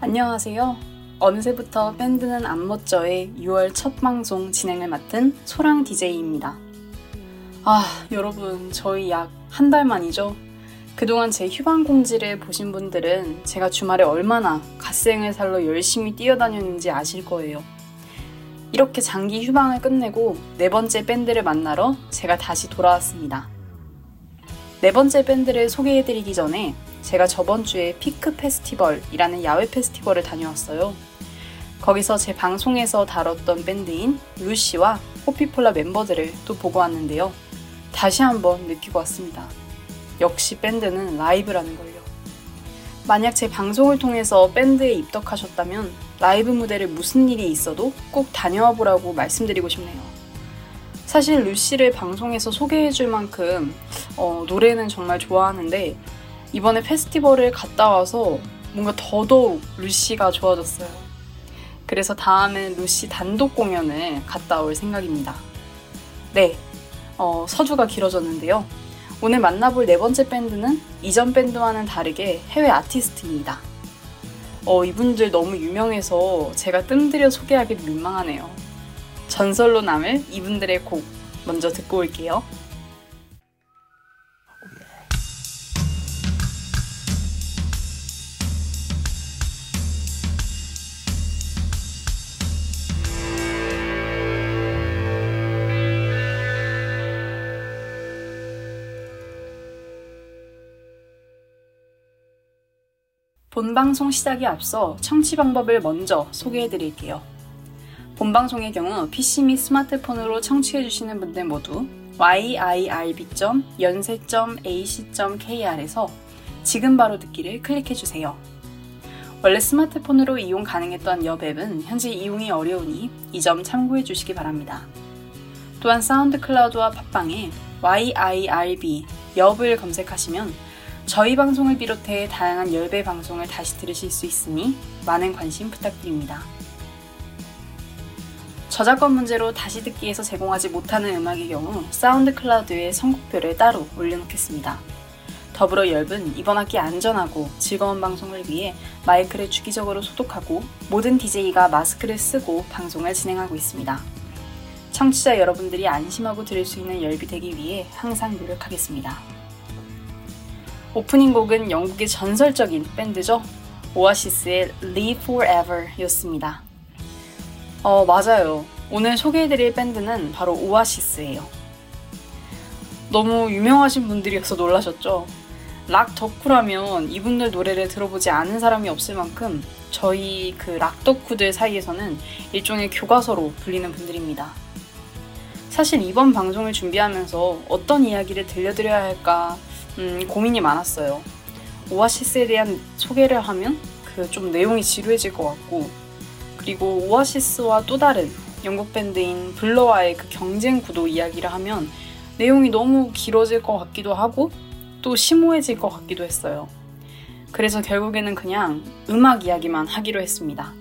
안녕하세요. 어느새부터 밴드는 안 멋져의 6월 첫 방송 진행을 맡은 소랑 DJ입니다. 아, 여러분, 저희 약 한 달 만이죠? 그동안 제 휴방 공지를 보신 분들은 제가 주말에 얼마나 갓생을 살러 열심히 뛰어다녔는지 아실 거예요. 이렇게 장기 휴방을 끝내고 네 번째 밴드를 만나러 제가 다시 돌아왔습니다. 네 번째 밴드를 소개해드리기 전에 제가 저번 주에 피크 페스티벌이라는 야외 페스티벌을 다녀왔어요. 거기서 제 방송에서 다뤘던 밴드인 루시와 호피폴라 멤버들을 또 보고 왔는데요. 다시 한번 느끼고 왔습니다. 역시 밴드는 라이브라는 걸요. 만약 제 방송을 통해서 밴드에 입덕하셨다면 라이브 무대를 무슨 일이 있어도 꼭 다녀와 보라고 말씀드리고 싶네요. 사실 루시를 방송에서 소개해 줄 만큼 어, 노래는 정말 좋아하는데 이번에 페스티벌을 갔다 와서 뭔가 더더욱 루시가 좋아졌어요. 그래서 다음엔 루시 단독 공연을 갔다 올 생각입니다. 네, 어, 서주가 길어졌는데요. 오늘 만나볼 네 번째 밴드는 이전 밴드와는 다르게 해외 아티스트입니다. 어, 이분들 너무 유명해서 제가 뜸들여 소개하기 민망하네요. 전설로 남을 이분들의 곡 먼저 듣고 올게요. 본방송 시작에 앞서 청취 방법을 먼저 소개해 드릴게요. 본방송의 경우 PC 및 스마트폰으로 청취해 주시는 분들 모두 yirb.연세.ac.kr에서 지금 바로 듣기를 클릭해 주세요. 원래 스마트폰으로 이용 가능했던 여앱은 현재 이용이 어려우니 이 점 참고해 주시기 바랍니다. 또한 사운드 클라우드와 팟빵에 yirb 엽을 검색하시면 저희 방송을 비롯해 다양한 열배 방송을 다시 들으실 수 있으니 많은 관심 부탁드립니다. 저작권 문제로 다시 듣기에서 제공하지 못하는 음악의 경우 사운드 클라우드에 선곡표를 따로 올려놓겠습니다. 더불어 열은 이번 학기 안전하고 즐거운 방송을 위해 마이크를 주기적으로 소독하고 모든 DJ가 마스크를 쓰고 방송을 진행하고 있습니다. 청취자 여러분들이 안심하고 들을 수 있는 열비 되기 위해 항상 노력하겠습니다. 오프닝 곡은 영국의 전설적인 밴드죠. 오아시스의 Live Forever 였습니다. 어, 맞아요. 오늘 소개해드릴 밴드는 바로 오아시스예요. 너무 유명하신 분들이어서 놀라셨죠? 락 덕후라면 이분들 노래를 들어보지 않은 사람이 없을 만큼 저희 그 락 덕후들 사이에서는 일종의 교과서로 불리는 분들입니다. 사실 이번 방송을 준비하면서 어떤 이야기를 들려드려야 할까 음, 고민이 많았어요. 오아시스에 대한 소개를 하면 그 좀 내용이 지루해질 것 같고 그리고 오아시스와 또 다른 영국 밴드인 블러와의 그 경쟁 구도 이야기를 하면 내용이 너무 길어질 것 같기도 하고 또 심오해질 것 같기도 했어요. 그래서 결국에는 그냥 음악 이야기만 하기로 했습니다.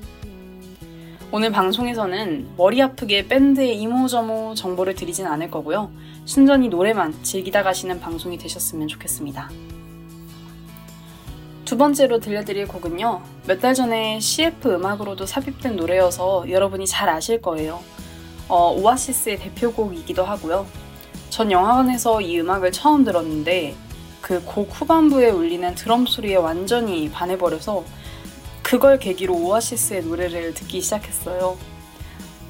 오늘 방송에서는 머리 아프게 밴드의 이모저모 정보를 드리진 않을 거고요. 순전히 노래만 즐기다 가시는 방송이 되셨으면 좋겠습니다. 두 번째로 들려드릴 곡은요. 몇 달 전에 CF 음악으로도 삽입된 노래여서 여러분이 잘 아실 거예요. 어, 오아시스의 대표곡이기도 하고요. 전 영화관에서 이 음악을 처음 들었는데 그 곡 후반부에 울리는 드럼 소리에 완전히 반해버려서 그걸 계기로 오아시스의 노래를 듣기 시작했어요.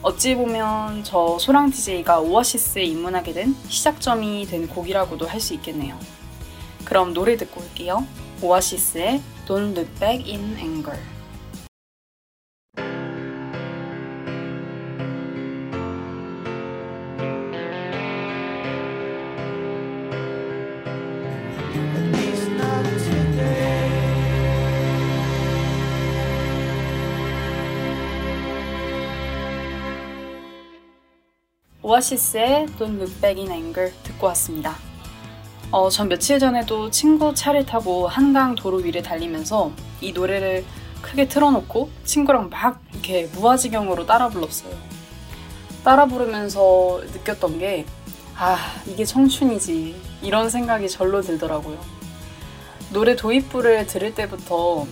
어찌 보면 저 소랑 DJ가 오아시스에 입문하게 된 시작점이 된 곡이라고도 할 수 있겠네요. 그럼 노래 듣고 올게요. 오아시스의 Don't Look Back in Anger. 오아시스의 Don't Look Back in Anger 듣고 왔습니다. 어, 전 며칠 전에도 친구 차를 타고 한강 도로 위를 달리면서 이 노래를 크게 틀어놓고 친구랑 막 이렇게 무아지경으로 따라 불렀어요. 따라 부르면서 느꼈던 게, 아, 이게 청춘이지. 이런 생각이 절로 들더라고요. 노래 도입부를 들을 때부터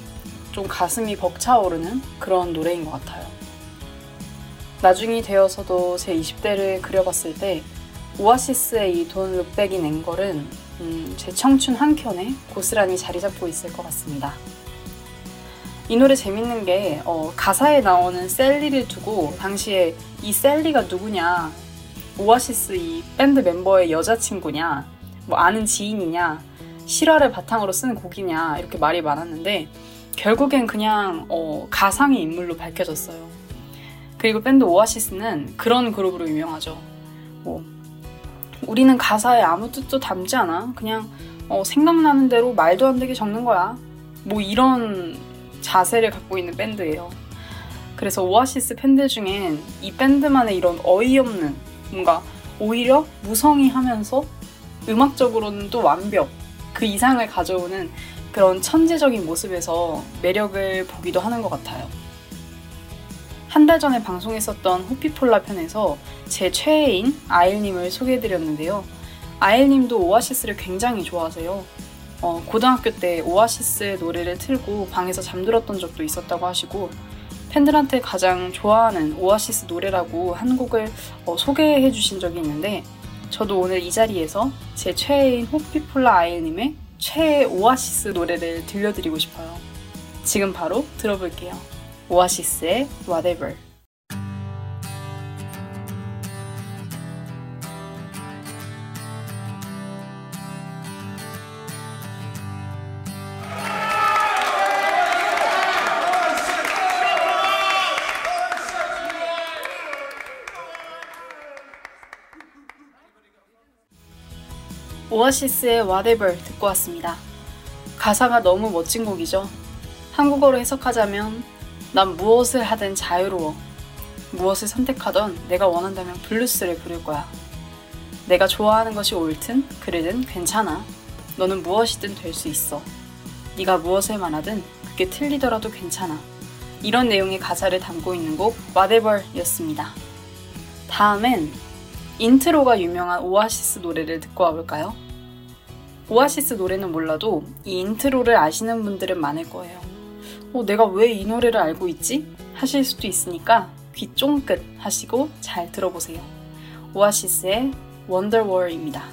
좀 가슴이 벅차오르는 그런 노래인 것 같아요. 나중이 되어서도 제 20대를 그려봤을 때 오아시스의 이 돈 룩백인 앵걸은 음, 제 청춘 한켠에 고스란히 자리 잡고 있을 것 같습니다. 이 노래 재밌는 게 어, 가사에 나오는 셀리를 두고 당시에 이 셀리가 누구냐 오아시스 이 밴드 멤버의 여자친구냐 뭐 아는 지인이냐 실화를 바탕으로 쓴 곡이냐 이렇게 말이 많았는데 결국엔 그냥 어, 가상의 인물로 밝혀졌어요. 그리고 밴드 오아시스는 그런 그룹으로 유명하죠. 뭐 우리는 가사에 아무 뜻도 담지 않아. 그냥 어, 생각나는 대로 말도 안 되게 적는 거야. 뭐 이런 자세를 갖고 있는 밴드예요. 그래서 오아시스 팬들 중엔 이 밴드만의 이런 어이없는 뭔가 오히려 무성의하면서 음악적으로는 또 완벽 그 이상을 가져오는 그런 천재적인 모습에서 매력을 보기도 하는 것 같아요. 한 달 전에 방송했었던 호피폴라 편에서 제 최애인 아일님을 소개해드렸는데요. 아일님도 오아시스를 굉장히 좋아하세요. 어, 고등학교 때 오아시스의 노래를 틀고 방에서 잠들었던 적도 있었다고 하시고 팬들한테 가장 좋아하는 오아시스 노래라고 한 곡을 어, 소개해 주신 적이 있는데 저도 오늘 이 자리에서 제 최애인 호피폴라 아일님의 최애 오아시스 노래를 들려드리고 싶어요. 지금 바로 들어볼게요. 오아시스의 Whatever. 오아시스의 Whatever 듣고 왔습니다. 가사가 너무 멋진 곡이죠. 한국어로 해석하자면 난 무엇을 하든 자유로워. 무엇을 선택하던 내가 원한다면 블루스를 부를 거야. 내가 좋아하는 것이 옳든 그르든 괜찮아. 너는 무엇이든 될 수 있어. 네가 무엇을 말하든 그게 틀리더라도 괜찮아. 이런 내용의 가사를 담고 있는 곡 Whatever였습니다. 다음엔 인트로가 유명한 오아시스 노래를 듣고 와볼까요? 오아시스 노래는 몰라도 이 인트로를 아시는 분들은 많을 거예요. 어, 내가 왜 이 노래를 알고 있지? 하실 수도 있으니까 귀 쫑긋 하시고 잘 들어보세요. 오아시스의 Wonderwall입니다.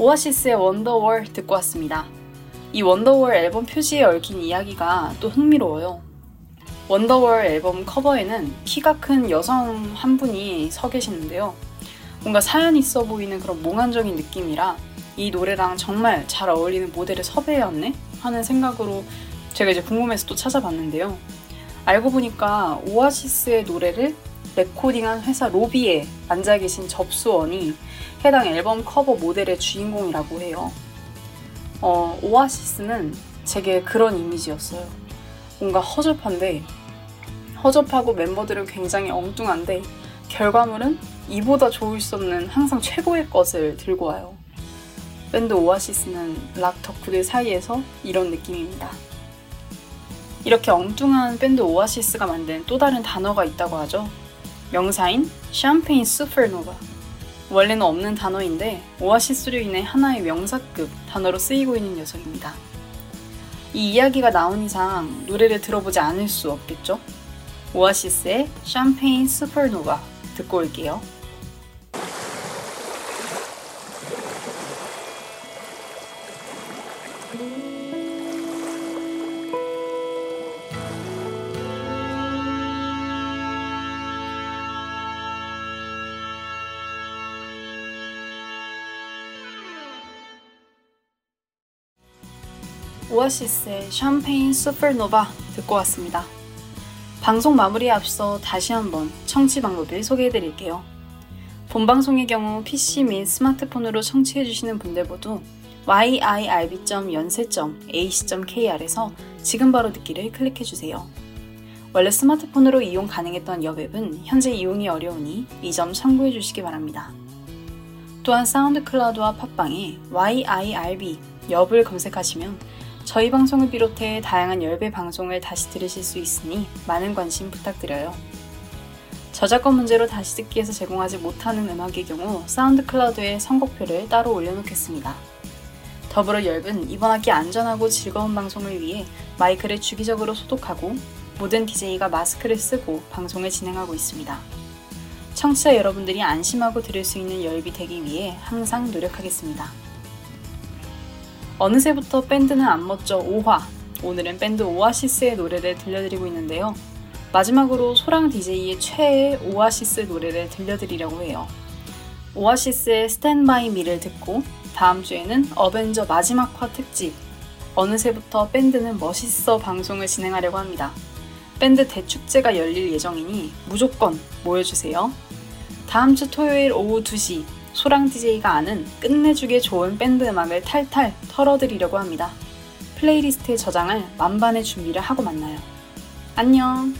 오아시스의 원더월 듣고 왔습니다. 이 원더월 앨범 표지에 얽힌 이야기가 또 흥미로워요. 원더월 앨범 커버에는 키가 큰 여성 한 분이 서 계시는데요. 뭔가 사연 있어 보이는 그런 몽환적인 느낌이라 이 노래랑 정말 잘 어울리는 모델을 섭외해왔네? 하는 생각으로 제가 이제 궁금해서 또 찾아봤는데요. 알고 보니까 오아시스의 노래를 레코딩한 회사 로비에 앉아 계신 접수원이 해당 앨범 커버 모델의 주인공이라고 해요. 어, 오아시스는 제게 그런 이미지였어요. 뭔가 허접한데, 허접하고 멤버들은 굉장히 엉뚱한데, 결과물은 이보다 좋을 수 없는 항상 최고의 것을 들고 와요. 밴드 오아시스는 락 덕후들 사이에서 이런 느낌입니다. 이렇게 엉뚱한 밴드 오아시스가 만든 또 다른 단어가 있다고 하죠. 명사인 샴페인 수퍼노바. 원래는 없는 단어인데 오아시스로 인해 하나의 명사급 단어로 쓰이고 있는 녀석입니다. 이 이야기가 나온 이상 노래를 들어보지 않을 수 없겠죠? 오아시스의 샴페인 슈퍼노바 듣고 올게요. 오아시스의 샴페인 슈퍼노바 듣고 왔습니다. 방송 마무리에 앞서 다시 한번 청취 방법을 소개해 드릴게요. 본 방송의 경우 PC 및 스마트폰으로 청취해 주시는 분들 모두 yirb.연세.ac.kr에서 지금 바로 듣기를 클릭해 주세요. 원래 스마트폰으로 이용 가능했던 여웹은 현재 이용이 어려우니 이 점 참고해 주시기 바랍니다. 또한 사운드 클라우드와 팟빵에 YIRB 엽을 검색하시면 저희 방송을 비롯해 다양한 열배 방송을 다시 들으실 수 있으니 많은 관심 부탁드려요. 저작권 문제로 다시 듣기에서 제공하지 못하는 음악의 경우 사운드 클라우드에 선곡표를 따로 올려놓겠습니다. 더불어 열분 이번 학기 안전하고 즐거운 방송을 위해 마이크를 주기적으로 소독하고 모든 DJ가 마스크를 쓰고 방송을 진행하고 있습니다. 청취자 여러분들이 안심하고 들을 수 있는 열비 되기 위해 항상 노력하겠습니다. 어느새부터 밴드는 안 멋져 5화. 오늘은 밴드 오아시스의 노래를 들려드리고 있는데요. 마지막으로 소랑 DJ의 최애 오아시스 노래를 들려드리려고 해요. 오아시스의 Stand By Me를 듣고 다음 주에는 어벤져 마지막 화 특집 어느새부터 밴드는 멋있어 방송을 진행하려고 합니다. 밴드 대축제가 열릴 예정이니 무조건 모여주세요. 다음 주 토요일 오후 2시 소랑 DJ가 아는 끝내주게 좋은 밴드 음악을 탈탈 털어드리려고 합니다. 플레이리스트에 저장을 만반의 준비를 하고 만나요. 안녕!